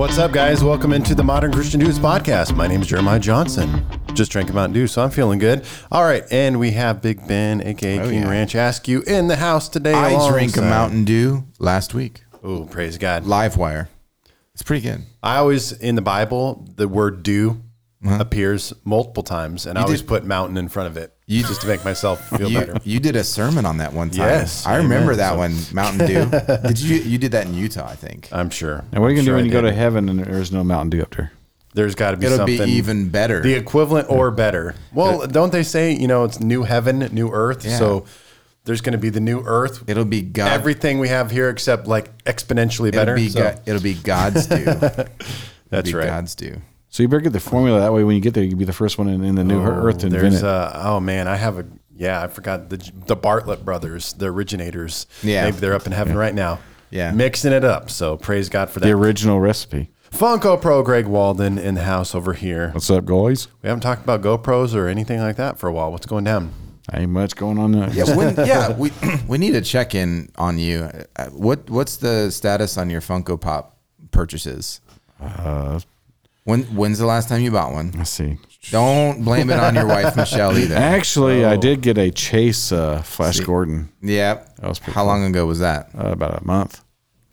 What's up, guys? Welcome into the Modern Christian Dudes podcast. My name is Jeremiah Johnson. Just drank a Mountain Dew, so I'm feeling good. All right, and we have Big Ben, aka oh, King Oh, yeah. Ranch Askew, in the house today. I drank a Mountain Dew last week. Oh, praise God! Live wire. It's pretty good. I always in the Bible the word "dew" Uh-huh. appears multiple times, and I always did- put "mountain" in front of it, You- just to make myself feel You, better. you did a sermon on that one time. Yes, I remember amen. that So- one. Mountain Dew. did you? You did that in Utah, I think. I'm sure. And what are you I'm gonna sure do when I you go to heaven and there's no Mountain Dew up there? There's got to be It'll something be even better. the equivalent or better. Well, don't they say you know it's new heaven, new earth? Yeah. So there's going to be the new earth. It'll be God. Everything we have here, except like exponentially it'll better. be So God, it'll be God's Dew. It'll that's be right. God's Dew. So you better get the formula that way. When you get there, you can be the first one in, in the new Earth to invent There's it. uh oh man, I have a yeah, I forgot the the Bartlett brothers, the originators. Yeah. Maybe they're up in heaven right now. Yeah. Mixing it up. So praise God for that. the original recipe. Funko Pro Greg Walden in the house over here. What's up, guys? We haven't talked about GoPros or anything like that for a while. What's going down? Ain't much going on there. Yeah, when, yeah. We we need to check in on you. Uh, What what's the status on your Funko Pop purchases? Uh, When when's the last time you bought one? Let's see. Don't blame it on your wife Michelle either. Actually, I did get a Chase uh, Flash Gordon Yeah. was pretty How long ago was that? uh, about a month.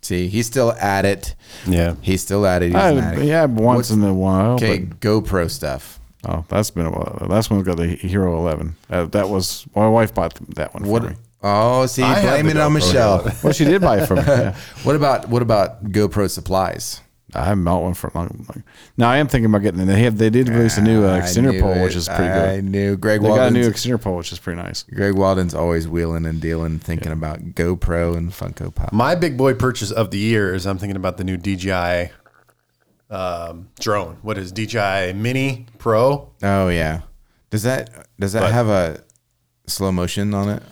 See, he's still at it. Yeah. He's still at it. He's I, an addict. yeah, once What's- in a while. Okay, But, GoPro stuff. oh, that's been a while. That's when we got the Hero 11. Uh, that was my wife bought that one for What? me. Oh, see, I have blaming it on Michelle. Well, she did buy it for me. Yeah. what about what about GoPro supplies? I haven't bought one for a long. long. Now I am thinking about getting it. They have. They did release a new uh, I extender pole, it. which is pretty I good. knew Greg They got a new Walden's, extender pole, which is pretty nice. Greg Walden's always wheeling and dealing, thinking about GoPro and Funko Pop. My big boy purchase of the year is I'm thinking about the new DJI um, drone. What is DJI Mini Pro? Oh yeah. Does that does that But- have a slow motion on it?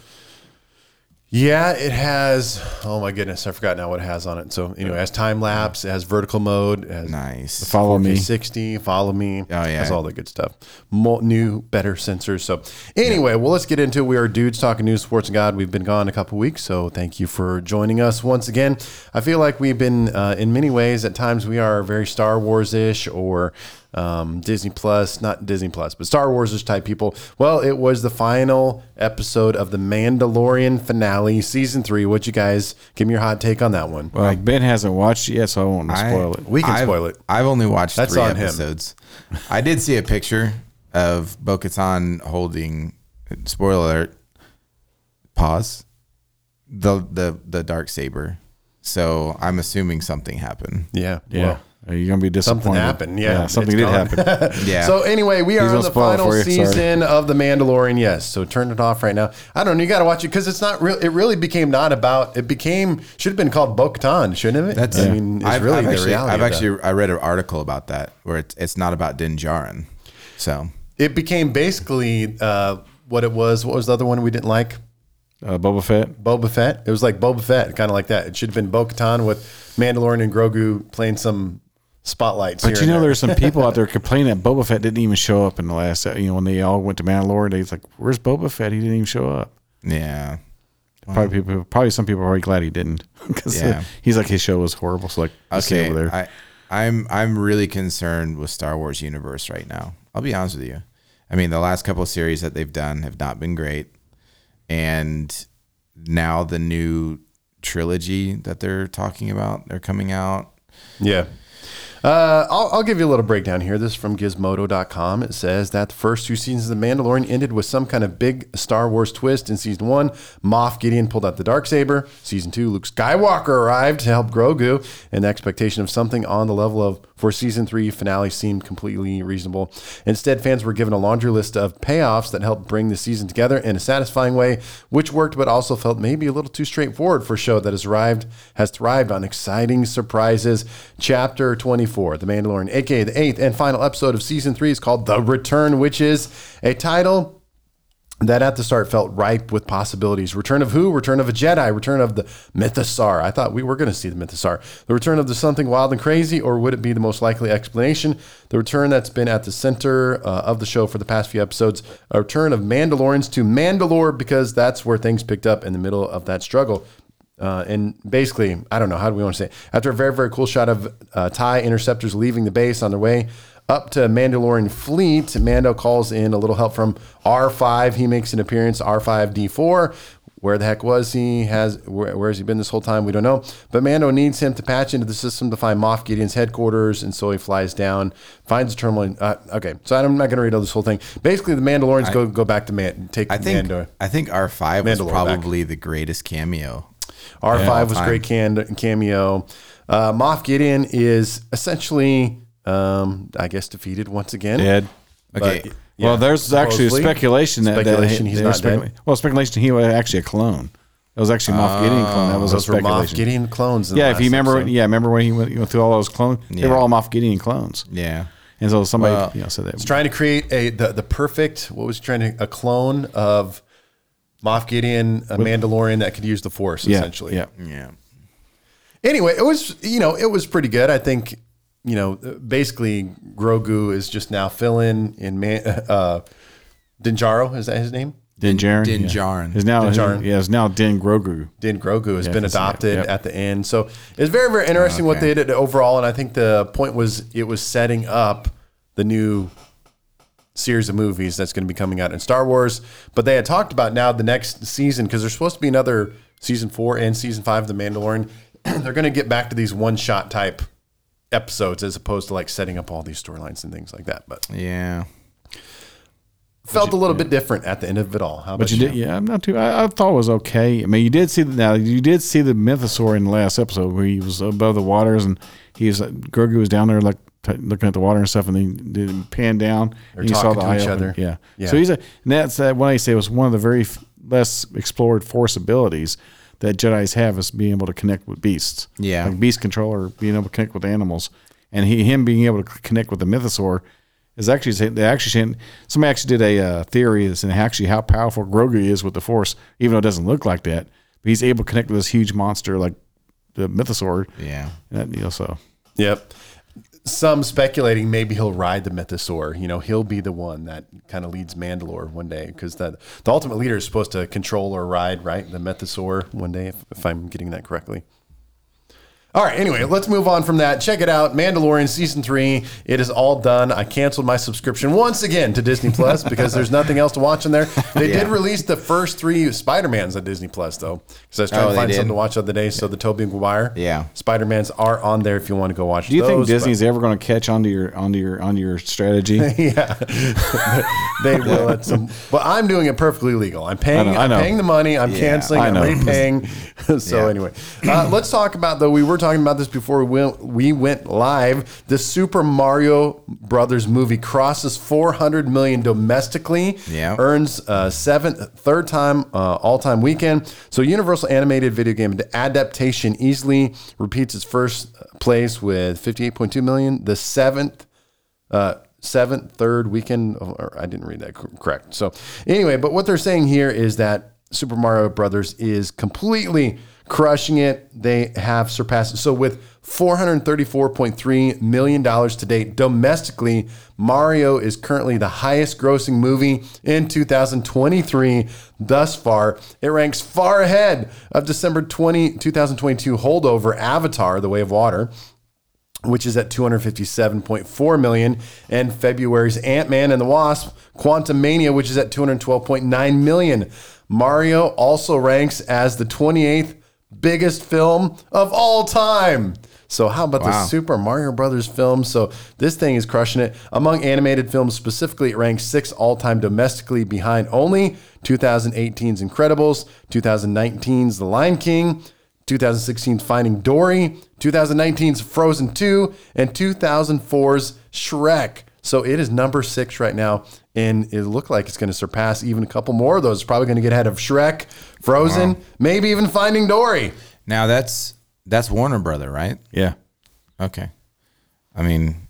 Yeah, it has. Oh my goodness, I forgot now what it has on it. So anyway, it has time lapse, it has vertical mode, it has Nice. Follow me. 60, follow me. Oh yeah. has all the good stuff. Mo- new, better sensors. So anyway, well, let's get into it. We are dudes talking news, sports, and God. We've been gone a couple weeks, so thank you for joining us once again. I feel like we've been, uh, in many ways, at times we are very Star Wars ish or. Um, Disney Plus, not Disney Plus, but Star Wars ish type people. Well, it was the final episode of the Mandalorian finale, season three. What you guys give me your hot take on that one? Well, Ben hasn't watched it yet, so I won't I- spoil it. We can I've- spoil it. I've only watched That's three on him. episodes. I did see a picture of Bo Katan holding spoiler alert. Pause. The the the dark saber. So I'm assuming something happened. Yeah, Yeah, well, Are you gonna be disappointed? Something happened. Yeah, something did gone. happen. Yeah. So anyway, we are on the final for you, sorry. season of The Mandalorian. Yes, so turn it off right now. I don't know. You got to watch it because it's not real. It really became not about. It became should have been called Bo-Katan, shouldn't it? That's I mean, it's I've, really I've the actually, reality. I've of that. actually I read an article about that where it's it's not about Din Djarin. So It became basically uh, what it was. What was the other one we didn't like? Uh, Boba Fett. Boba Fett. It was like Boba Fett, kind of like that. It should have been Bo-Katan with Mandalorian and Grogu playing some spotlights. But here you know, there. there's some people out there complaining that Boba Fett didn't even show up in the last. Uh, you know, when they all went to Mandalore, they's like, "Where's Boba Fett? He didn't even show up." yeah. Probably people, probably some people are already glad he didn't because uh, Yeah. he's like his show was horrible. So like, Okay. over there. I I'm I'm really concerned with Star Wars universe right now. I'll be honest with you. I mean, the last couple of series that they've done have not been great. And now the new trilogy that they're talking about, they're coming out. Yeah. Uh, I'll, I'll give you a little breakdown here. This is from Gizmodo.com. It says that the first two seasons of The Mandalorian ended with some kind of big Star Wars twist. In season one, Moff Gideon pulled out the dark saber. Season two, Luke Skywalker arrived to help Grogu, the expectation of something on the level of for season three finale seemed completely reasonable. Instead, fans were given a laundry list of payoffs that helped bring the season together in a satisfying way, which worked, but also felt maybe a little too straightforward for a show that has arrived has thrived on exciting surprises. Chapter 24, The Mandalorian, aka the eighth and final episode of season three, is called The Return, which is a title that at the start felt ripe with possibilities. Return of who? Return of a Jedi. Return of the Mythosaur. I thought we were going to see the Mythosaur. The return of the something wild and crazy, or would it be the most likely explanation? The return that's been at the center uh, of the show for the past few episodes. A return of Mandalorians to Mandalore because that's where things picked up in the middle of that struggle. Uh, and basically, I don't know how do we want to say. It? After a very very cool shot of uh, Tie interceptors leaving the base on their way up to Mandalorian fleet, Mando calls in a little help from R5. He makes an appearance. R5D4. Where the heck was he? Has where, where has he been this whole time? We don't know. But Mando needs him to patch into the system to find Moff Gideon's headquarters, and so he flies down, finds a terminal. Uh, okay, so I'm not going to read all this whole thing. Basically, the Mandalorians go go back to Man, take I think Mando. I think R five was Mandalore back. probably the greatest cameo. R5 was time. great can- cameo. Uh, Moff Gideon is essentially, um, I guess, defeated once again. Dead. Okay. But, well, yeah, there's actually supposedly. speculation that Speculation that, he's not specula- dead. Well, speculation he was actually a clone. That was actually Moff Gideon clone. That was a Those were Moff speculation. Gideon clones. in the Yeah, if you remember, episode. yeah, remember when he went, you went through all those clones? They Yeah. were all Moff Gideon clones, Yeah. and so somebody Well, you know said that. He's trying to create a the, the perfect. What was he trying to a clone of Moff Gideon, a Mandalorian that could use the Force, yeah, essentially. yeah. Yeah. Anyway, it was you know it was pretty good. I think you know basically Grogu is just now filling in man. Uh, Dinjaro is that his name? Din Djarin. Din yeah. Is now Din Djarin. yeah, is now Din Grogu. Din Grogu has Yeah, been I can see that. adopted Yep. at the end. So it's very, very interesting what Okay. they did overall. And I think the point was it was setting up the new series of movies that's going to be coming out in Star Wars. But they had talked about now the next season because there's supposed to be another season four and season five of The Mandalorian. They're going to get back to these one shot type episodes as opposed to like setting up all these storylines and things like that. But Yeah. felt a little bit different at the end of it all. How about But you did, yeah. I'm not too. I, I thought it was okay. I mean, you did see the, now. You did see the mythosaur in the last episode where he was above the waters and he's uh, Grogu was down there like t- looking at the water and stuff, and then did pan down and you saw the to eye each other. Yeah. Yeah. So he's a. And that's that. When I say it was one of the very f- less explored Force abilities that Jedi's have is being able to connect with beasts. Yeah. Like beast controller, being able to connect with animals, and he him being able to connect with the mythosaur is actually they actually saying somebody actually did a uh, theory that's in actually how powerful Grogu is with the Force, even though it doesn't look like that. But he's able to connect with this huge monster like the mythosaur. Yeah. And that, you know, so Yep. Some speculating maybe he'll ride the mythosaur. You know, he'll be the one that kind of leads Mandalore one day because the the ultimate leader is supposed to control or ride right the mythosaur one day if, if I'm getting that correctly. All right. Anyway, let's move on from that. Check it out, Mandalorian season three. It is all done. I canceled my subscription once again to Disney Plus because there's nothing else to watch in there. They did Yeah. release release the first three Spider Mans on Disney Plus though, because I was trying Oh, to find something to watch the other day. So the Tobey Maguire, Yeah. Spider Mans are on there if you want to go watch. do you think those, but- ever going to catch onto your onto your onto your strategy? yeah, they will at some. But I'm doing it perfectly legal. I'm paying. I know, I I'm know. paying the money. I'm canceling. I I'm repaying. so Yeah. anyway, uh, let's talk about though. We were talking about this before we went, we went live. The Super Mario Brothers movie crosses 400 million domestically. Yeah. earns uh, seventh, third time uh, all time weekend. So Universal animated video game adaptation easily repeats its first place with 58.2 million. The seventh uh, seventh, third weekend. Or I didn't read that correct. So anyway, but what they're saying here is that Super Mario Brothers is completely crushing it. They have surpassed. So with 434.3 million dollars to date domestically, Mario is currently the highest grossing movie in 2023 thus far. It ranks far ahead of December 20 2022 holdover Avatar: The Way of Water which is at 257.4 million, and February's Ant-Man and the Wasp: Quantumania, which is at 212.9 million. Mario also ranks as the 28th biggest film of all time. So how about the Super Mario Brothers film? So this thing is crushing it. Among animated films specifically, it ranks sixth all-time domestically behind only 2018's Incredibles, 2019's The Lion King, 2016's Finding Dory, 2019's Frozen 2, and 2004's Shrek. So it is number six right now, and it looked like it's going to surpass even a couple more of those. It's probably going to get ahead of Shrek, Frozen, maybe even Finding Dory. Now that's that's Warner Brother, right? yeah. Okay. I mean,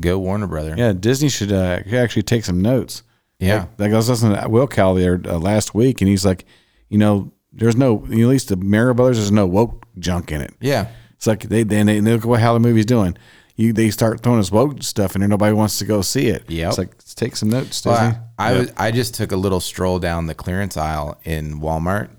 go Warner Brother. Yeah, Disney should uh, actually take some notes. Yeah. Like, like I was listening to Will Cain there uh, last week, and he's like, you know, there's no, at least the Mario Brothers, there's no woke junk in it. Yeah. It's like they then they, they look at how the movie's doing. You they start throwing this woke stuff in there. Nobody wants to go see it. Yeah, It's like let's take some notes, Well. I, I, was, I just took a little stroll down the clearance aisle in Walmart,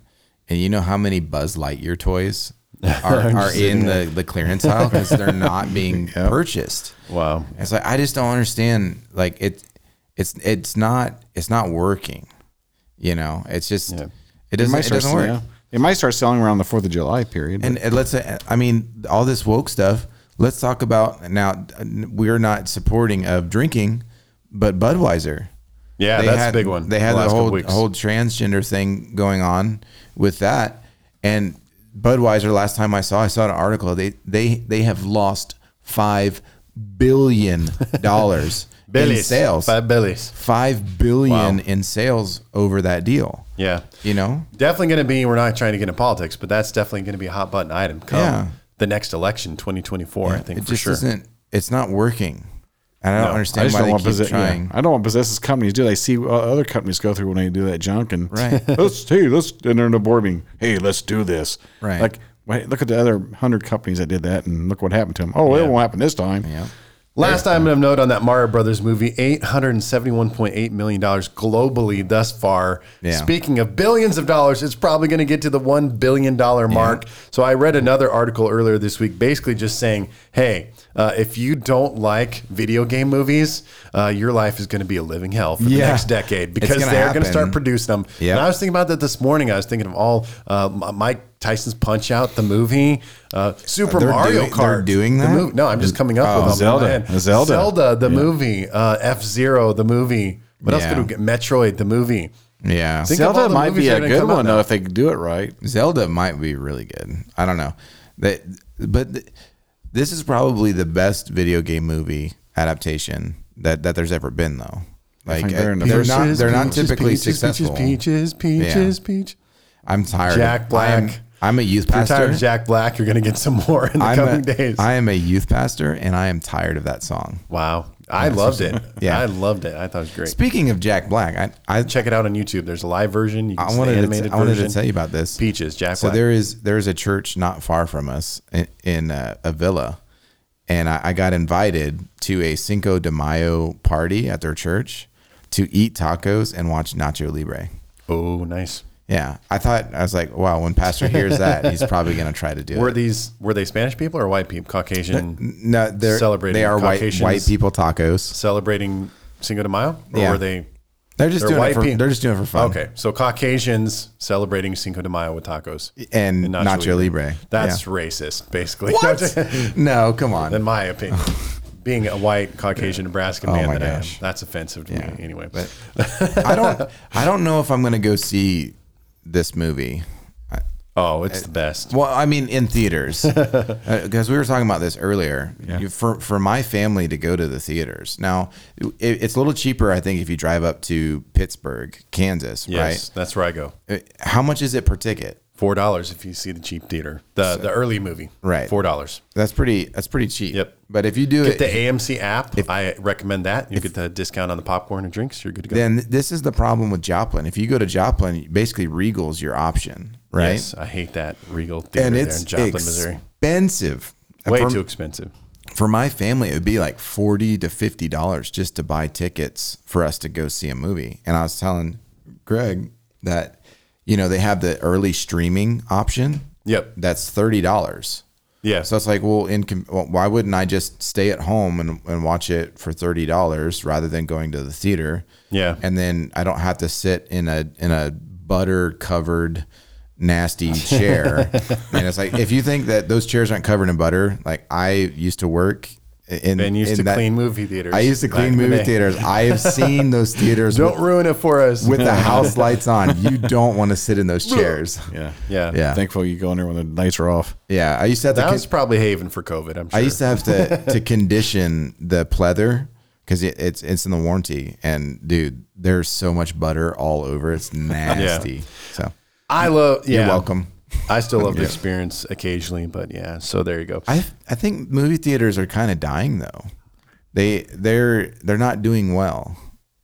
and you know how many Buzz Lightyear toys are, are in the, the clearance aisle because they're not being purchased. Wow. It's like I just don't understand. Like it, it's it's not it's not working. You know, it's just Yeah. it doesn't might it doesn't work. They might start selling around the Fourth of July period. And, and let's say, I mean, all this woke stuff. Let's talk about now. We're not supporting of drinking, but Budweiser. Yeah, They that's had- a big one. They had the the whole whole transgender thing going on with that, and Budweiser. Last time I saw, I saw an article. They they they have lost five billion dollars in sales. Five billies. Five billion Wow. in sales over that deal. Yeah. You know, Definitely going to be, we're not trying to get into politics, but that's definitely going to be a hot button item come Yeah. The next election, 2024, I think it for just sure. isn't. It's not working. And I don't No. I understand just why don't they want keep possess, trying. yeah. I don't want possesses companies do. They see what other companies go through when they do that junk and Right. let's hey let's and they're in the board meeting. Hey, let's do this. Right. Like wait, look at the other hundred companies that did that and look what happened to them. Oh, it won't happen this time. Yeah. Last item of note on that Mario Brothers movie, $871.8 million globally thus far. Yeah. Speaking of billions of dollars, it's probably going to get to the $1 billion mark. So I read another article earlier this week basically just saying, hey, uh, if you don't like video game movies, uh, your life is going to be a living hell for the Yeah. next decade because they're going to start producing them. Yep. And I was thinking about that this morning. I was thinking of all uh, Mike Tyson's Punch Out, the movie, uh, Super They're Mario doing- Kart. they're doing the that? movie. No, I'm just coming up with them. Zelda. my. Zelda. Zelda, the movie. Uh, F Zero, the movie. What else Yeah. could we get? Metroid, the movie. Yeah. Think Zelda might be a good one though if they do it right. Zelda might be really good. I don't know. That, but th- this is probably the best video game movie adaptation that, that there's ever been, though. Like think they're in the they're not Peaches, they're not peaches, typically peaches, successful. Peaches, peaches, peaches, Yeah. peach. I'm tired. Jack of- I am, Black. I'm a youth If you're tired of Jack Black, you're going to get some more in the I'm coming a, days. I am a youth pastor, and I am tired of that song. wow. I loved it. Yeah. I loved it. I thought it was great. Speaking of Jack Black, I I, Check it out on YouTube. There's a live version. You can I wanted to animated t- I wanted version. to tell you about this. Peaches, Jack So Black. there is there is a church not far from us in, in uh, Avilla, and I, I got invited to a Cinco de Mayo party at their church to eat tacos and watch Nacho Libre. oh, nice. Yeah, I thought I was like, wow. When Pastor hears that, he's probably gonna try to do Were it. these were they Spanish people or white people? Caucasian No, they're celebrating They are white Caucasians? white people tacos. celebrating Cinco de Mayo, or Yeah. were they? They're just They're doing white it for, people. they're just doing it for fun. Okay, so Caucasians celebrating Cinco de Mayo with tacos and, And Nacho, Libre. That's Yeah. racist, basically. What? no, come on. in my opinion. Being a white Caucasian Nebraska oh man Oh that I am, that's offensive to me anyway. But I don't. I don't know if I'm gonna go see this movie. oh, it's the best. Well, I mean, in theaters, because we were talking about this earlier. You- For for my family to go to the theaters now, it, it's a little cheaper, I think, if you drive up to Pittsburg, Kansas, Yes, that's where I go. Uh, How much is it per ticket? Four dollars if you see the cheap theater, the the early movie. Right. four dollars. That's pretty. That's pretty cheap. Yep. But if you do it, Get it, the AMC app. if, I recommend that. You get the discount on the popcorn and drinks. You're good to go. then this is the problem with Joplin. If you go to Joplin, basically Regal's your option, right? Yes, I hate that Regal theater And there in Joplin, Missouri. expensive. Way For- too expensive. for my family, it would be like forty to fifty dollars just to buy tickets for us to go see a movie. And I was telling Greg that you know they have the early streaming option. Yep. That's thirty dollars. Yeah. So it's like, well, in well, why wouldn't I just stay at home and, and watch it for thirty dollars rather than going to the theater? Yeah. and then I don't have to sit in a in a butter covered nasty chair. and it's like if you think that those chairs aren't covered in butter, like I used to work in Ben used in to that- clean movie theaters. I used to clean in the movie theaters. I have seen those theaters Don't with, ruin it for us. with the house lights on. You don't want to sit in those chairs. Yeah. yeah. Yeah. Thankful you go in there when the lights are off. Yeah, I used to have to. That con- was probably Haven for COVID. I'm sure. I used to have to to condition the pleather because it, it's it's in the warranty. And dude, there's so much butter all over. It's nasty. So I love. Yeah. you're welcome. I still love the experience occasionally, but yeah. So there you go. I I think movie theaters are kind of dying though. They they're they're not doing well.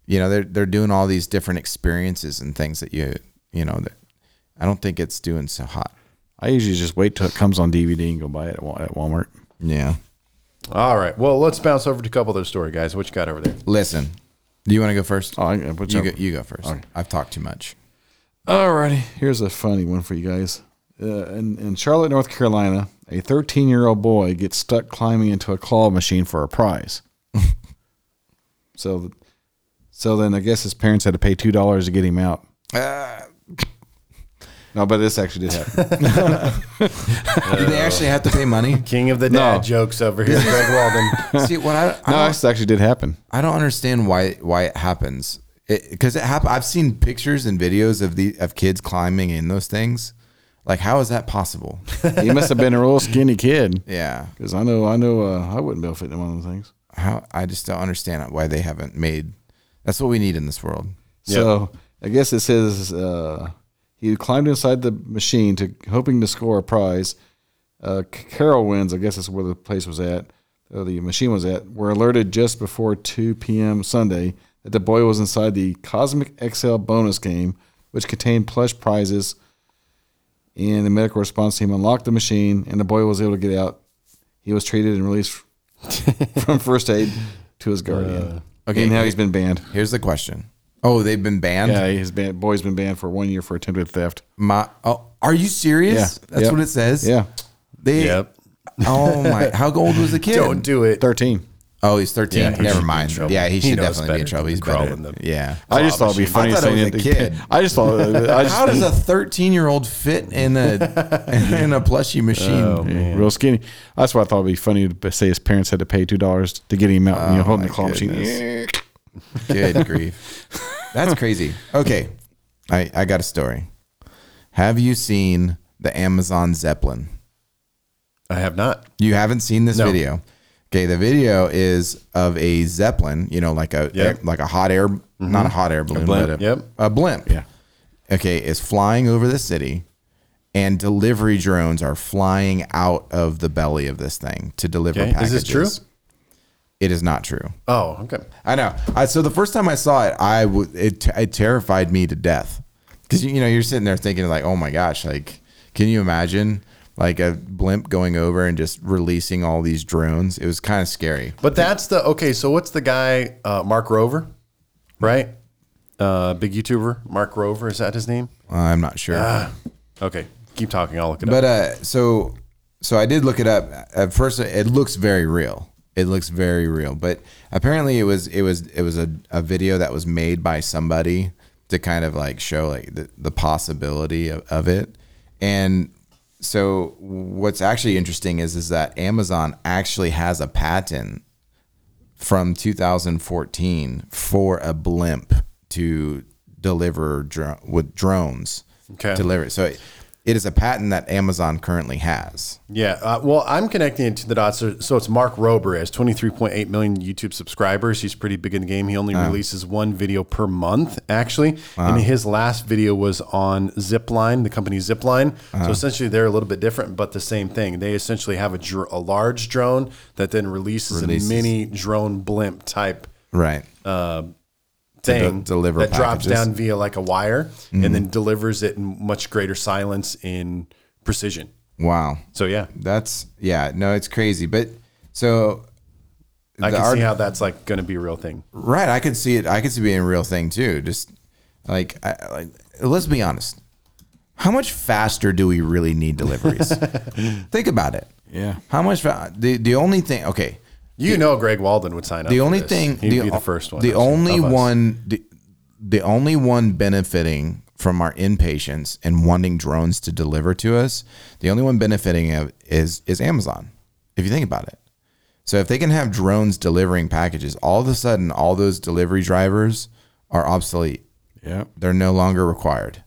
You know, they're they're doing all these different experiences and things that you you know that I don't think it's doing so hot. I usually just wait till it comes on DVD and go buy it at Walmart. Yeah. All right. Well, let's bounce over to a couple other story, guys. What you got over there? Listen, do you want to go first? Oh, I, uh, you go, you go first. I've talked too much. Alrighty, here's a funny one for you guys. Uh, in, in Charlotte, North Carolina, a 13 year old boy gets stuck climbing into a claw machine for a prize. so, so then I guess his parents had to pay two dollars to get him out. No, but this actually did happen. Do they actually have to pay money? King of the dad No. jokes over here, Greg Walden. See, what I, I, no, don't, this actually did happen. I don't understand why why it happens. Because it, happen. I've seen pictures and videos of the of kids climbing in those things. Like, how is that possible? He must have been a real skinny kid. yeah. Because I know, I know, uh, I wouldn't be able to fit in one of those things. How I just don't understand why they haven't made. That's what we need in this world. So I guess it says uh, he climbed inside the machine to hoping to score a prize. Uh, Carowinds. I guess that's where the place was at. The machine was at. Were alerted just before 2 p.m. Sunday that the boy was inside the Cosmic XL bonus game, which contained plush prizes. And the medical response team unlocked the machine, and the boy was able to get out. He was treated and released from first aid to his guardian. Uh, okay, and now he's been banned. Here's the question. Oh, they've been banned. Yeah, his ban- boy's been banned for one year for attempted theft. My oh, are you serious? Yeah. That's Yep. what it says. Yeah, They. Yep. Oh my! How old was the kid? Don't do it. thirteen. Oh, he's 13. Yeah, he Never be mind. Yeah, he He should knows definitely be in trouble. He's crawling better. the- Yeah. I just thought it'd be funny I funny thought it saying was a kid. I just thought. I just, How does a 13 year old fit in a in a plushy machine? Oh, Yeah, real skinny. That's why I thought it'd be funny to say his parents had to pay two dollars to get him out and you know, oh, holding the claw machine. Good grief. That's crazy. Okay. I, I got a story. Have you seen the Amazon Zeppelin? I have not. You haven't seen this No. video. Okay, the video is of a Zeppelin, you know, like a Yep. like a hot air mm-hmm. not a hot air balloon, blimp, but a, yep. a blimp. Yeah. Okay, is flying over the city and delivery drones are flying out of the belly of this thing to deliver Okay, is packages. this true? It is not true. Oh, okay. I know. I, so the first time I saw it, I w- it, it terrified me to death because you know you're sitting there thinking like, oh my gosh, like can you imagine like a blimp going over and just releasing all these drones? It was kind of scary. But that's the okay. So what's the guy? Uh, Mark Rober, right? Uh, big YouTuber, Mark Rober. Is that his name? I'm not sure. Ah. Okay, keep talking. I'll look it up. But uh, so so I did look it up. At first, it looks very real. It looks very real. But apparently, it was it was it was a, a video that was made by somebody to kind of like show like the, the possibility of, of it. And so what's actually interesting is is that Amazon actually has a patent from 2014 for a blimp to deliver dro- with drones. Okay. Deliver. So it, is a patent that Amazon currently has. Yeah. Uh, well, I'm connecting it to the dots. So, it's Mark Rober has 23.8 million YouTube subscribers. He's pretty big in the game. He only uh-huh. releases one video per month, actually. And his last video was on Zipline, the company Zipline. So uh-huh. essentially, they're a little bit different, but the same thing. They essentially have a, dr- a large drone that then releases, Releases. a mini drone blimp type Right. Uh, thing de- deliver that drops down via like a wire and then mm-hmm. delivers it in much greater silence in precision. Wow. So yeah, That's yeah. No, it's crazy. But so I can art- see how that's like going to be a real thing. Right, I could see it. I could see it being a real thing too. Just like, I, like, let's be honest. How much faster do we really need deliveries? Think about it. Yeah. How much? Fa- the the only thing. Okay. You know, Greg Walden would sign up. The only thing. he'd be the first one. The only one. The, the only one benefiting from our impatience and wanting drones to deliver to us. The only one benefiting of is is Amazon. If you think about it. So if they can have drones delivering packages, all of a sudden all those delivery drivers are obsolete. Yeah. They're no longer required.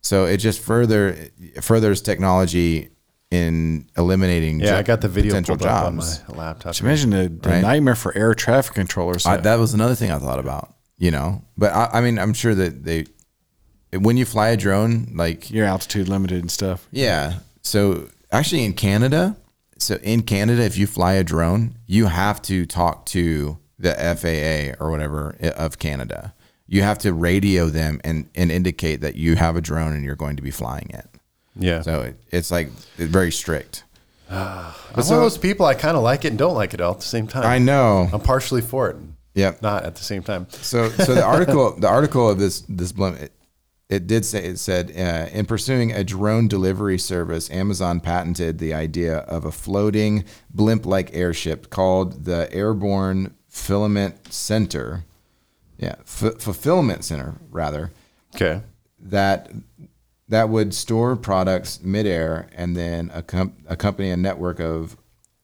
So it just further furthers technology in eliminating Yeah, jo- I got the video potential pulled up on my laptop. Just imagine the, the Right. nightmare for air traffic controllers. I, that was another thing I thought about. You know, but I, I mean, I'm sure that they when you fly a drone, like your altitude limited and stuff. yeah. So actually, in Canada, so in Canada, if you fly a drone, you have to talk to the FAA or whatever eh, of Canada. You have to radio them and, and indicate that you have a drone and you're going to be flying it. Yeah. So it, it's like it's very strict. I'm one of those people. I kind of like it and don't like it all at the same time. I know. I'm partially for it, Yeah. not at the same time. So so the article the article of this this blimp it, it did say it said uh, in pursuing a drone delivery service, Amazon patented the idea of a floating blimp-like airship called the Airborne Filament Center. Yeah, F- fulfillment center rather Okay. that that would store products midair and then accompany a network of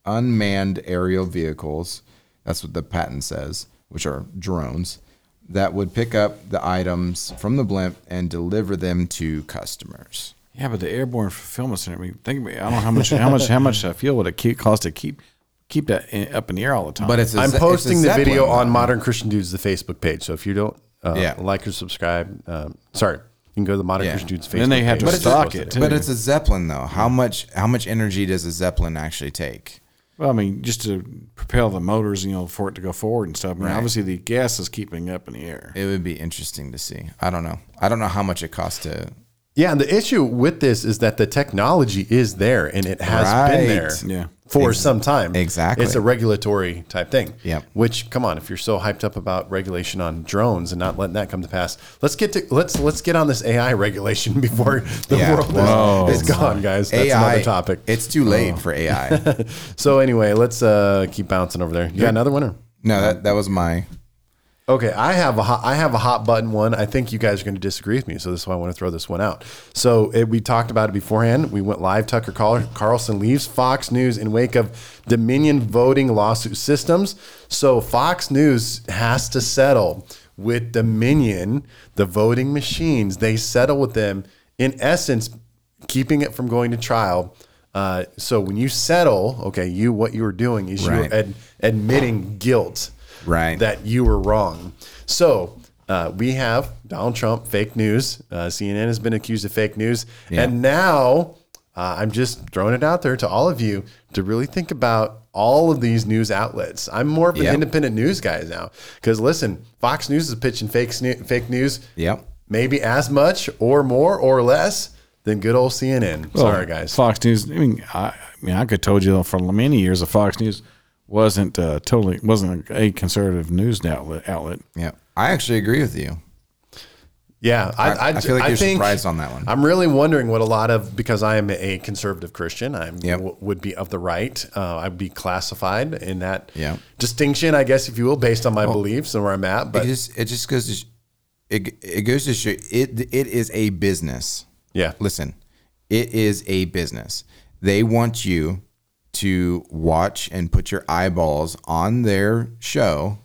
unmanned aerial vehicles. That's what the patent says, which are drones that would pick up the items from the blimp and deliver them to customers. Yeah, but the airborne fulfillment center. I mean, think about. It. I don't know how much how much how much uh, fuel would it keep, cost to keep keep that in, up in the air all the time. But it's a I'm ze- posting it's a the video on. Modern Christian Dudes, the Facebook page. So if you don't uh, Yeah. like or subscribe, um, sorry, you can go to the Modern Yeah. Christian Dudes Facebook Then they have to But it's stock a- it, too. But it's a zeppelin though. How much how much energy does a zeppelin actually take? well, I mean, just to propel the motors, you know, for it to go forward and stuff. I mean, Right. obviously the gas is keeping up in the air. It would be interesting to see. I don't know. I don't know how much it costs to Yeah, and the issue with this is that the technology is there and it has been there Yeah. for some time. Exactly. It's a regulatory type thing. Yep. Which come on, if you're so hyped up about regulation on drones and not letting that come to pass, let's get to let's let's get on this AI regulation before the Yeah. world Whoa. is, is gone, guys. That's AI. another topic. It's too late for AI. So anyway, let's uh keep bouncing over there. You got another winner? No, that that was my Okay, I have a hot, I have a hot button one. I think you guys are going to disagree with me, so this is why I want to throw this one out. So it, we talked about it beforehand. We went live. Tucker Carl- Carlson leaves Fox News in wake of Dominion voting lawsuit systems. So Fox News has to settle with Dominion, the voting machines. They settle with them in essence, keeping it from going to trial. Uh, so when you settle, okay, you what you are doing is Right. you're ad, admitting guilt Right. that you were wrong. So uh, we have Donald Trump, fake news. Uh, CNN has been accused of fake news. Yeah. And now uh, I'm just throwing it out there to all of you to really think about all of these news outlets. I'm more of an Yep. independent news guy now. Because listen, Fox News is pitching fake, sne- fake news Yep. maybe as much or more or less than good old CNN. Well, Sorry, guys. Fox News. I mean, I, I mean, I could told you for many years of Fox News wasn't uh, totally wasn't a conservative news outlet. Outlet. Yeah. I actually agree with you. Yeah, I, I, I feel like I you're think surprised on that one. I'm really wondering what a lot of because I am a conservative Christian. I Yep. w- would be of the right. Uh, I'd be classified in that Yeah. distinction, I guess, if you will, based on my beliefs and where I'm at. it But just it just goes to sh- it, it goes to show it it is a business. yeah, Listen, it is a business. They want you to watch and put your eyeballs on their show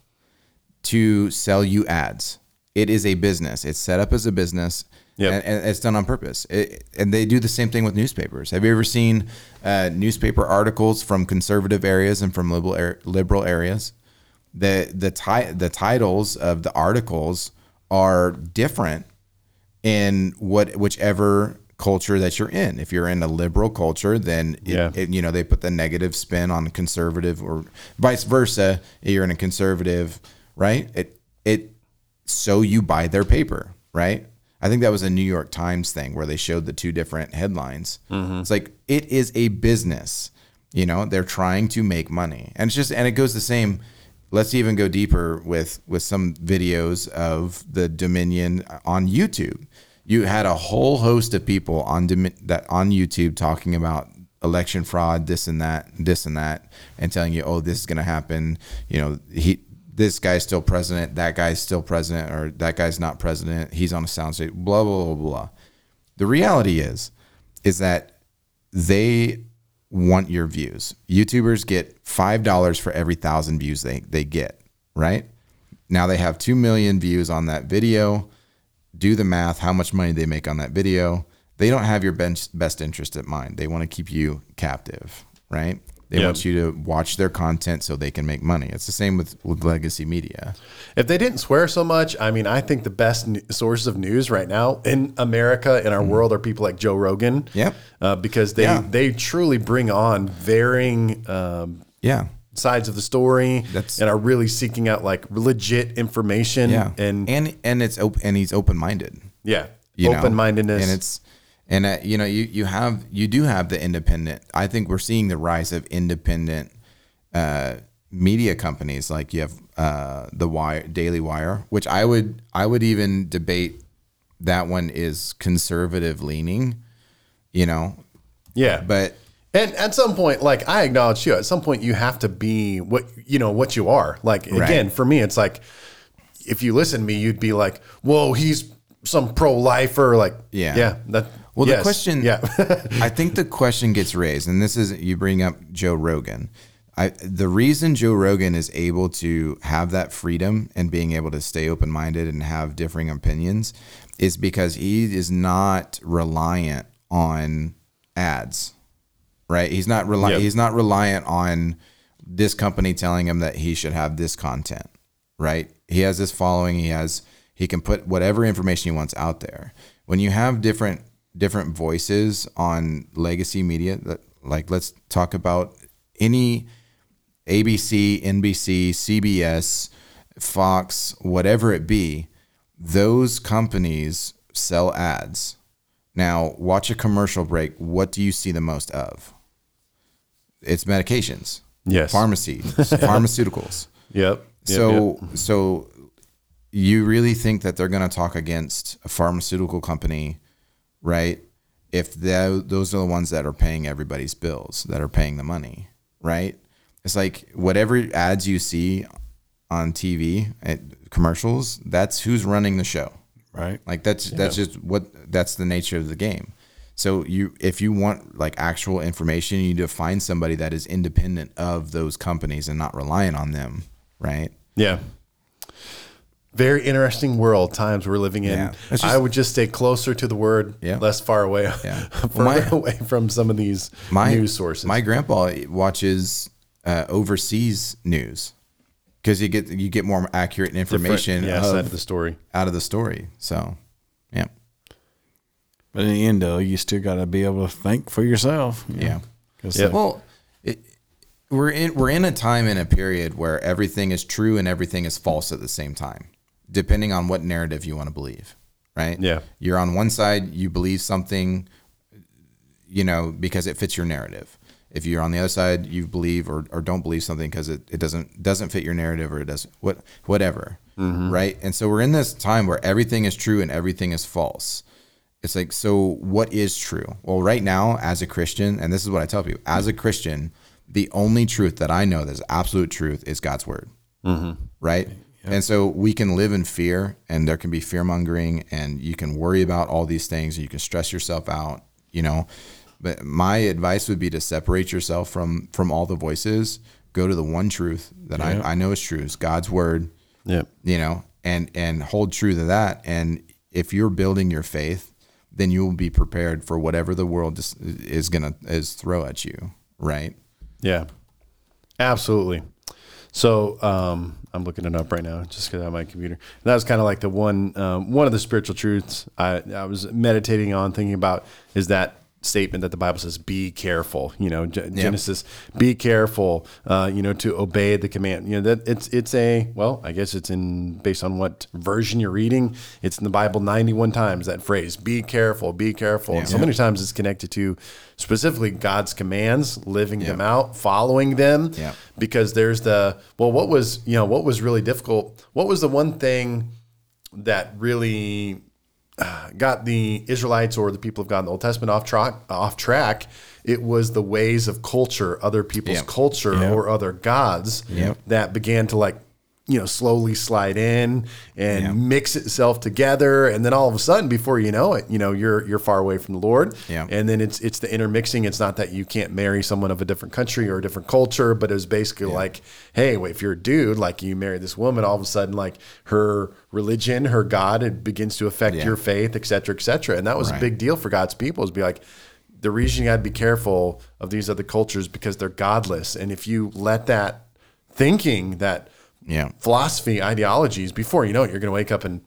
to sell you ads. It is a business. It's set up as a business. Yep. And, and it's done on purpose. It, and they do the same thing with newspapers. Have you ever seen uh, newspaper articles from conservative areas and from liberal ar- liberal areas? The the ti- the titles of the articles are different in what whichever culture that you're in. If you're in a liberal culture, then it, Yeah. it- you know they put the negative spin on conservative, or vice versa. You're in a conservative, right? It it so you buy their paper, right? I think that was a New York Times thing where they showed the two different headlines. Mm-hmm. It's like it is a business. You know, they're trying to make money. And it's just and it goes the same let's even go deeper with with some videos of the Dominion on YouTube. You had a whole host of people on that on YouTube talking about election fraud, this and that, this and that, and telling you, oh, this is going to happen. You know, he this guy's still president, that guy's still president, or that guy's not president. He's on a soundstage. Blah blah blah blah. The reality is, is that they want your views. YouTubers get five dollars for every thousand views they they get. Right now, they have two million views on that video. Do the math. How much money they make on that video? They don't have your best best interest at mind. They want to keep you captive. Right. They Yep. want you to watch their content so they can make money. It's the same with, with legacy media. if they didn't swear so much, I mean, I think the best n- sources of news right now in America in our world are people like Joe Rogan. Yep. uh, because they Yeah. they truly bring on varying. Um, Yeah. Sides of the story That's- and are really seeking out like legit information Yeah. and and and it's open and he's open minded. yeah open-mindedness and it's and uh, you know you you have you do have the independent i think we're seeing the rise of independent uh media companies like you have uh the wire daily wire which i would i would even debate that one is conservative leaning, you know. Yeah. But And at some point, like I acknowledge you, at some point you have to be what you know what you are. Like again, for me, it's like if you listen to me, you'd be like, "Whoa, he's some pro lifer." Like, Yeah. yeah. That Well, yes, the question, yeah, I think the question gets raised, and this is you bring up Joe Rogan. I, the reason Joe Rogan is able to have that freedom and being able to stay open minded and have differing opinions is because he is not reliant on ads, right? He's not reli- Yep. He's not reliant on this company telling him that he should have this content, right? He has this following. He has he can put whatever information he wants out there. When you have different different voices on legacy media, that like let's talk about any ABC, NBC, CBS, Fox, whatever it be, those companies sell ads. Now, watch a commercial break. What do you see the most of? It's medications, yes, pharmacy, pharmaceuticals. yep. Yep, So, yep. so you really think that they're going to talk against a pharmaceutical company, right? If those are the ones that are paying everybody's bills, that are paying the money, right? It's like whatever ads you see on TV and eh, commercials, that's who's running the show. Right. Like that's that's just what that's the nature of the game. So you if you want like actual information, you need to find somebody that is independent of those companies and not reliant on them, right? Yeah. Very interesting world times we're living in. Yeah. It's I would just stay closer to the word, Yeah. less far away, Yeah. further my- away from some of these My news sources. My grandpa watches uh, overseas news because you get you get more accurate information yeah, of- side of the story. out of the story. So, But in the end, though, you still got to be able to think for yourself. you know, Yeah. Well, it, we're in we're in a time in a period where everything is true and everything is false at the same time, depending on what narrative you want to believe. Right? Yeah. You're on one side, you believe something, you know, because it fits your narrative. If you're on the other side, you believe or, or don't believe something because it, it doesn't doesn't fit your narrative or it doesn't what whatever. Mm-hmm. Right? And so we're in this time where everything is true and everything is false. It's like, so what is true? Well, right now, as a Christian, and this is what I tell people, as a Christian, the only truth that I know that's absolute truth is God's word. Mm-hmm. Right. And so we can live in fear and there can be fear mongering and you can worry about all these things and you can stress yourself out, you know. But my advice would be to separate yourself from from all the voices, go to the one truth that I, I know is true, is God's word Yeah. you know, and and hold true to that. And if you're building your faith, then you will be prepared for whatever the world is, is gonna is throw at you, right? Yeah, absolutely. So um, I'm looking it up right now, just because I have my computer. And that was kind of like the one um, one of the spiritual truths I, I was meditating on, thinking about is that statement that the Bible says, "Be careful." You know, G- Genesis, "Be careful." Uh, you know, to obey the command. You know that it's it's a well, I guess it's in based on what version you're reading. It's in the Bible 91 times that phrase, "Be careful, be careful." And so many times it's connected to specifically God's commands, living them out, following them. Yeah. Because there's the well, what was you know what was really difficult? What was the one thing that really got the Israelites or the people of God in the Old Testament off track? Off track. It was the ways of culture, other people's Yeah. culture or other gods Yep. that began to like you know slowly slide in and Yeah. mix itself together. And then all of a sudden before you know it you know you're you're far away from the lord. Yeah. and then it's it's the intermixing. It's not that you can't marry someone of a different country or a different culture but it was basically like hey wait, if you're a dude like you marry this woman all of a sudden like her religion her god it begins to affect Yeah. your faith et cetera et cetera. And that was a big deal for god's people is be like the reason you got to be careful of these other cultures because they're godless. And if you let that thinking that Yeah. philosophy ideologies before you know it you're going to wake up and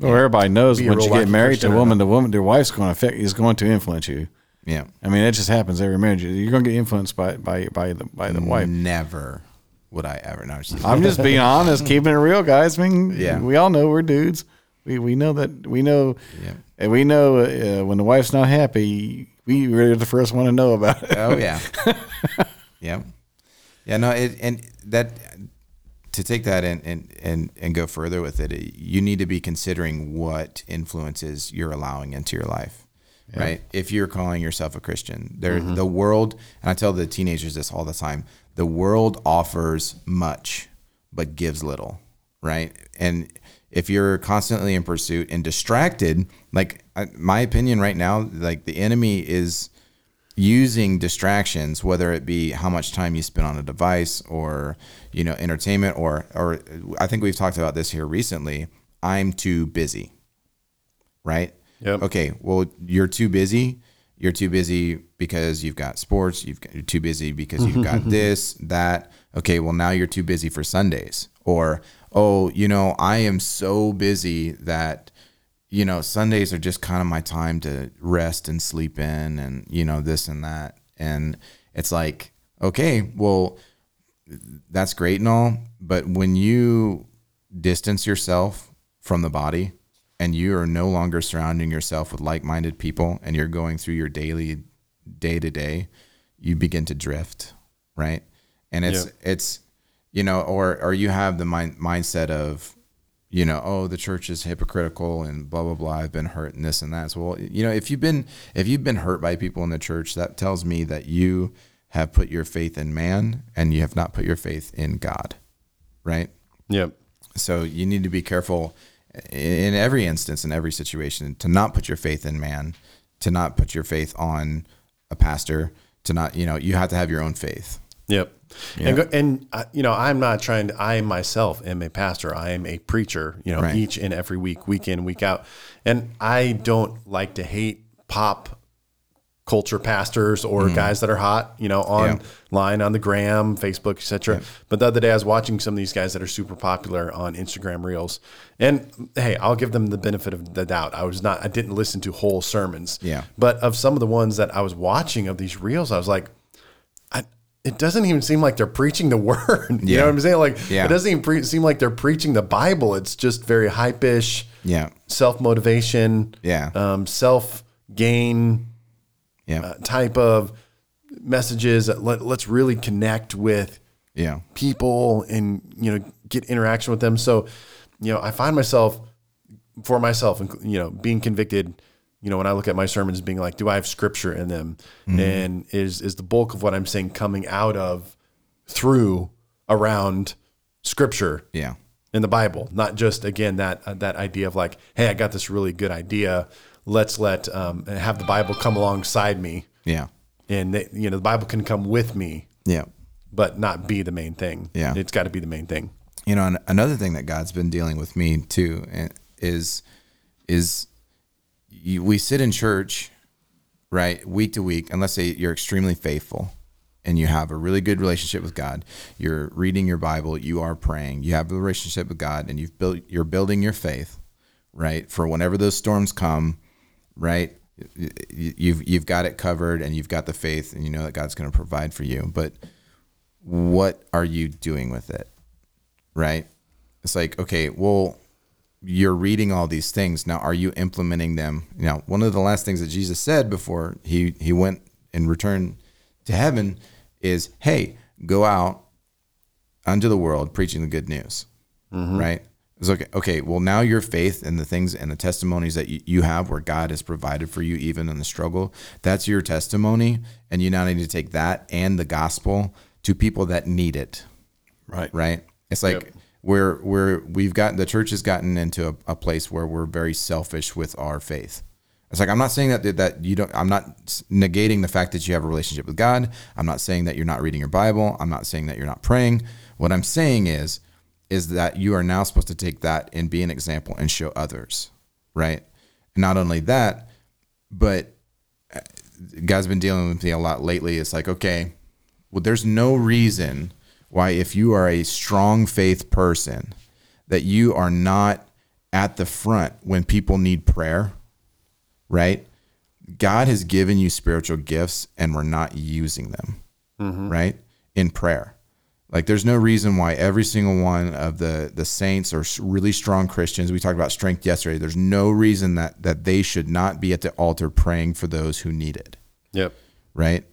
Well, everybody knows Be once you get married to a woman, the woman, their wife's going to affect is going to influence you. Yeah. I mean, it just happens every marriage. You're going to get influenced by by by the by the wife. Never would I ever know. I'm just being honest, keeping it real, guys. I mean, Yeah. we all know we're dudes. We we know that we know, Yeah. and we know uh, when the wife's not happy. We we're the first one to know about it. Oh yeah. yeah. Yeah. No. It, and that to take that and, and and and go further with it, you need to be considering what influences you're allowing into your life. Right? If you're calling yourself a Christian, there mm-hmm. the world and I tell the teenagers this all the time, the world offers much but gives little, right? And if you're constantly in pursuit and distracted, like I- my opinion right now, like the enemy is using distractions, whether it be how much time you spend on a device or you know entertainment, or or I think we've talked about this here recently. I'm too busy, right? Yep. Okay. Well, you're too busy. You're too busy because you've got sports. You've got, you're too busy because you've got this, that. Okay. Well, now you're too busy for Sundays. Or, oh, you know, I am so busy that, you know, Sundays are just kind of my time to rest and sleep in and, you know, this and that. And it's like, okay, well, that's great and all. But when you distance yourself from the body and you are no longer surrounding yourself with like-minded people and you're going through your daily day to day you begin to drift right and it's Yeah. it's you know or or you have the mind, mindset of you know oh the church is hypocritical and blah blah blah i've been hurt and this and that so well you know if you've been if you've been hurt by people in the church that tells me that you have put your faith in man and you have not put your faith in god right Yep. so you need to be careful in every instance, in every situation, to not put your faith in man, to not put your faith on a pastor, to not, you know, you have to have your own faith. Yep. And, and uh, you know, I'm not trying to, I myself am a pastor. I am a preacher, you know, Right. each and every week, week in, week out. And I don't like to hate pop culture pastors or guys that are hot, you know, online on the gram, Facebook, etc. But the other day I was watching some of these guys that are super popular on Instagram Reels. And hey, I'll give them the benefit of the doubt. I was not I didn't listen to whole sermons. Yeah. But of some of the ones that I was watching of these reels, I was like, it doesn't even seem like they're preaching the word. You Yeah. know what I'm saying? Like, Yeah. it doesn't even pre- seem like they're preaching the Bible. It's just very hype-ish, Yeah. self motivation, Yeah. um, self gain Yeah. uh, type of messages. That let, let's really connect with yeah. people and you know get interaction with them. So, you know, I find myself for myself, you know, being convicted. You know, when I look at my sermons, being like, do I have scripture in them, and is is the bulk of what I'm saying coming out of through around scripture Yeah. in the Bible, not just again that uh, that idea of like, hey, I got this really good idea. Let's let um, have the Bible come alongside me, Yeah. and they, you know the Bible can come with me, Yeah. but not be the main thing. Yeah. it's got to be the main thing. You know, another thing that God's been dealing with me too is is you, we sit in church, right, week to week, and let's say you're extremely faithful and you have a really good relationship with God. You're reading your Bible, you are praying, you have a relationship with God, and you've built you're building your faith, right, for whenever those storms come, right. You've you've got it covered, and you've got the faith, and you know that God's going to provide for you. But what are you doing with it? right? It's like, okay, well, you're reading all these things. Now, are you implementing them? You know, one of the last things that Jesus said before he, he went and returned to heaven is, hey, go out unto the world preaching the good news, mm-hmm. right? It's okay. Okay. Well, now your faith and the things and the testimonies that you, you have where God has provided for you, even in the struggle, that's your testimony. And you now need to take that and the gospel to people that need it Right. right? It's like Yep. We're we're we've gotten the church has gotten into a, a place where we're very selfish with our faith. It's like I'm not saying that that you don't. I'm not negating the fact that you have a relationship with God. I'm not saying that you're not reading your Bible. I'm not saying that you're not praying. What I'm saying is is that you are now supposed to take that and be an example and show others, right? And not only that, but uh, God's been dealing with me a lot lately. It's like okay, well, there's no reason why, if you are a strong faith person, that you are not at the front when people need prayer, right? God has given you spiritual gifts and we're not using them, right? In prayer. Like there's no reason why every single one of the the saints or really strong Christians, we talked about strength yesterday, there's no reason that that they should not be at the altar praying for those who need it Yep. right?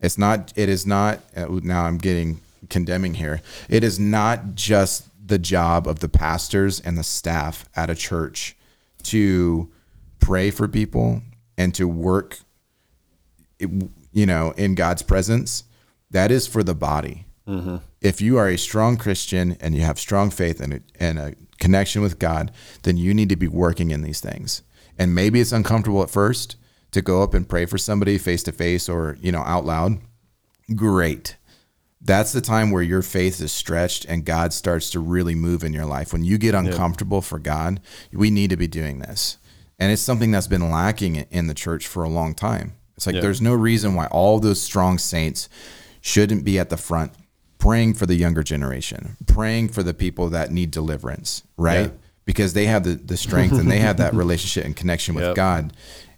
It's not. It is not. uh, Now I'm getting condemning here. It is not just the job of the pastors and the staff at a church to pray for people and to work you know in God's presence that is for the body mm-hmm. if you are a strong Christian and you have strong faith and a, and a connection with God, then you need to be working in these things. And maybe it's uncomfortable at first to go up and pray for somebody face to face or, you know, out loud. Great. That's the time where your faith is stretched and God starts to really move in your life. When you get uncomfortable for God, we need to be doing this. And it's something that's been lacking in the church for a long time. It's like Yeah. there's no reason why all those strong saints shouldn't be at the front praying for the younger generation, praying for the people that need deliverance, right? Yeah. Because they have the, the strength and they have that relationship and connection with Yep. God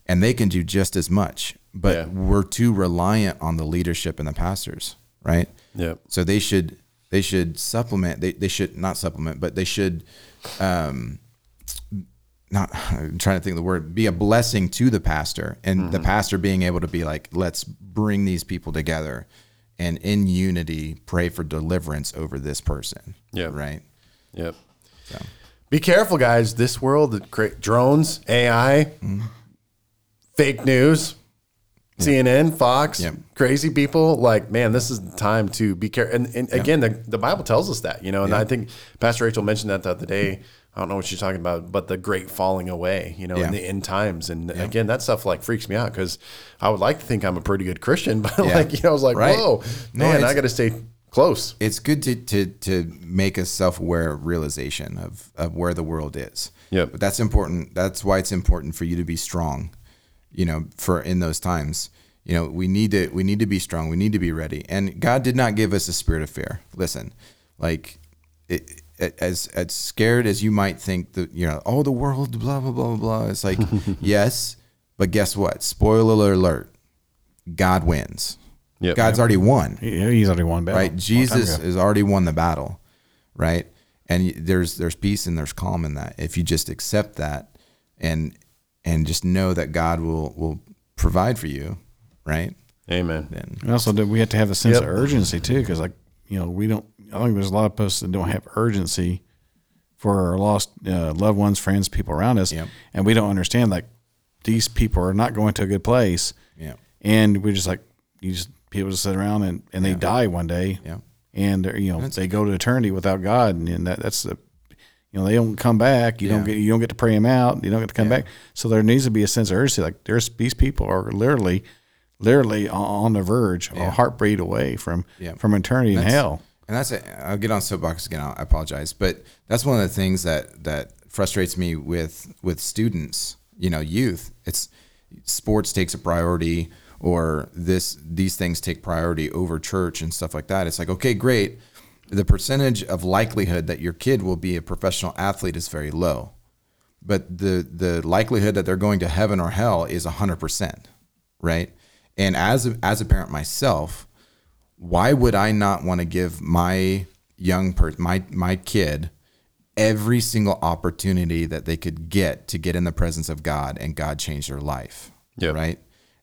and they can do just as much. But Yeah. we're too reliant on the leadership and the pastors, right? Yep. So they should they should supplement they, they should not supplement, but they should um not I'm trying to think of the word be a blessing to the pastor and the pastor being able to be like let's bring these people together and in unity pray for deliverance over this person Yeah. right Yep. so. Be careful, guys. This world, drones, AI, fake news, CNN, Fox, Yep. crazy people. Like, man, this is the time to be careful. And, and again, the, the Bible tells us that, you know, and I think Pastor Rachel mentioned that the other day. I don't know what she's talking about, but the great falling away, you know, in the end times. And again, that stuff like freaks me out because I would like to think I'm a pretty good Christian, but like, you know, I was like, Right. whoa, man, I got to stay close. it's good to to to make a self-aware realization of of where the world is. Yeah, But that's important. That's why it's important for you to be strong. You know, for in those times, you know, we need to we need to be strong. We need to be ready. And God did not give us a spirit of fear. Listen, like it, it, as as scared as you might think that you know, oh, the world, blah blah blah blah. blah. It's like yes, but guess what? Spoiler alert: God wins. Yep. God's already won He- He's already won battle. right? Jesus has already won the battle, right? And there's there's peace and there's calm in that if you just accept that and and just know that God will will provide for you, right? Amen. Then And also, that we have to have a sense Yep. of urgency too, because like you know, we don't. I think there's a lot of us that don't have urgency for our lost uh, loved ones, friends, people around us, Yep. and we don't understand like these people are not going to a good place, yeah, and we're just like you just people just sit around and, and they die one day, yeah, and they're, you know they go to eternity without God, and, and that, that's the you know they don't come back. You don't get you don't get to pray them out. You don't get to come back. So there needs to be a sense of urgency. Like there's these people are literally, literally on, the verge, a heartbeat away from Yeah. from eternity in hell. And that's it. I'll get on soapbox again. I apologize, but that's one of the things that that frustrates me with with students. You know, youth. It's sports takes a priority, or this these things take priority over church and stuff like that. It's like okay, great. The percentage of likelihood that your kid will be a professional athlete is very low, but the the likelihood that they're going to heaven or hell is hundred percent, right? And as a, as a parent myself, why would I not want to give my young person, my my kid, every single opportunity that they could get to get in the presence of God and God change their life? Yep. Right.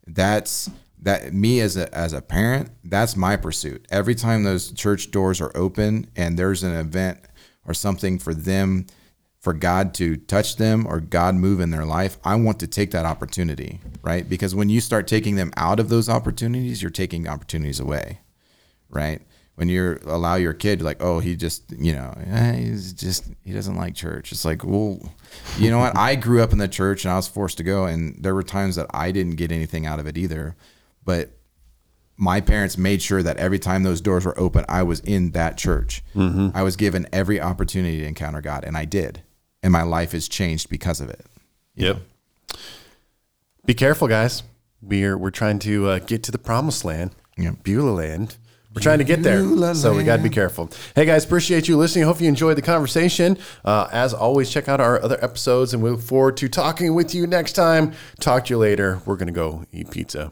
That's that me as a as a parent. That's my pursuit. Every time those church doors are open and there's an event or something for them, for God to touch them or God move in their life, I want to take that opportunity. Right. Because when you start taking them out of those opportunities, you're taking opportunities away right? When you allow your kid like, oh, he just, you know, eh, he's just he doesn't like church. It's like, well, you know what? I grew up in the church and I was forced to go, and there were times that I didn't get anything out of it either. But my parents made sure that every time those doors were open, I was in that church. I was given every opportunity to encounter God, and I did, and my life has changed because of it. Yep. Be careful, guys. We're we're trying to uh, get to the promised land, Yep. Beulah land. We're trying to get there, Beulah so we got to be careful. Hey guys, appreciate you listening. Hope you enjoyed the conversation. Uh, as always, check out our other episodes, and we look forward to talking with you next time. Talk to you later. We're gonna go eat pizza.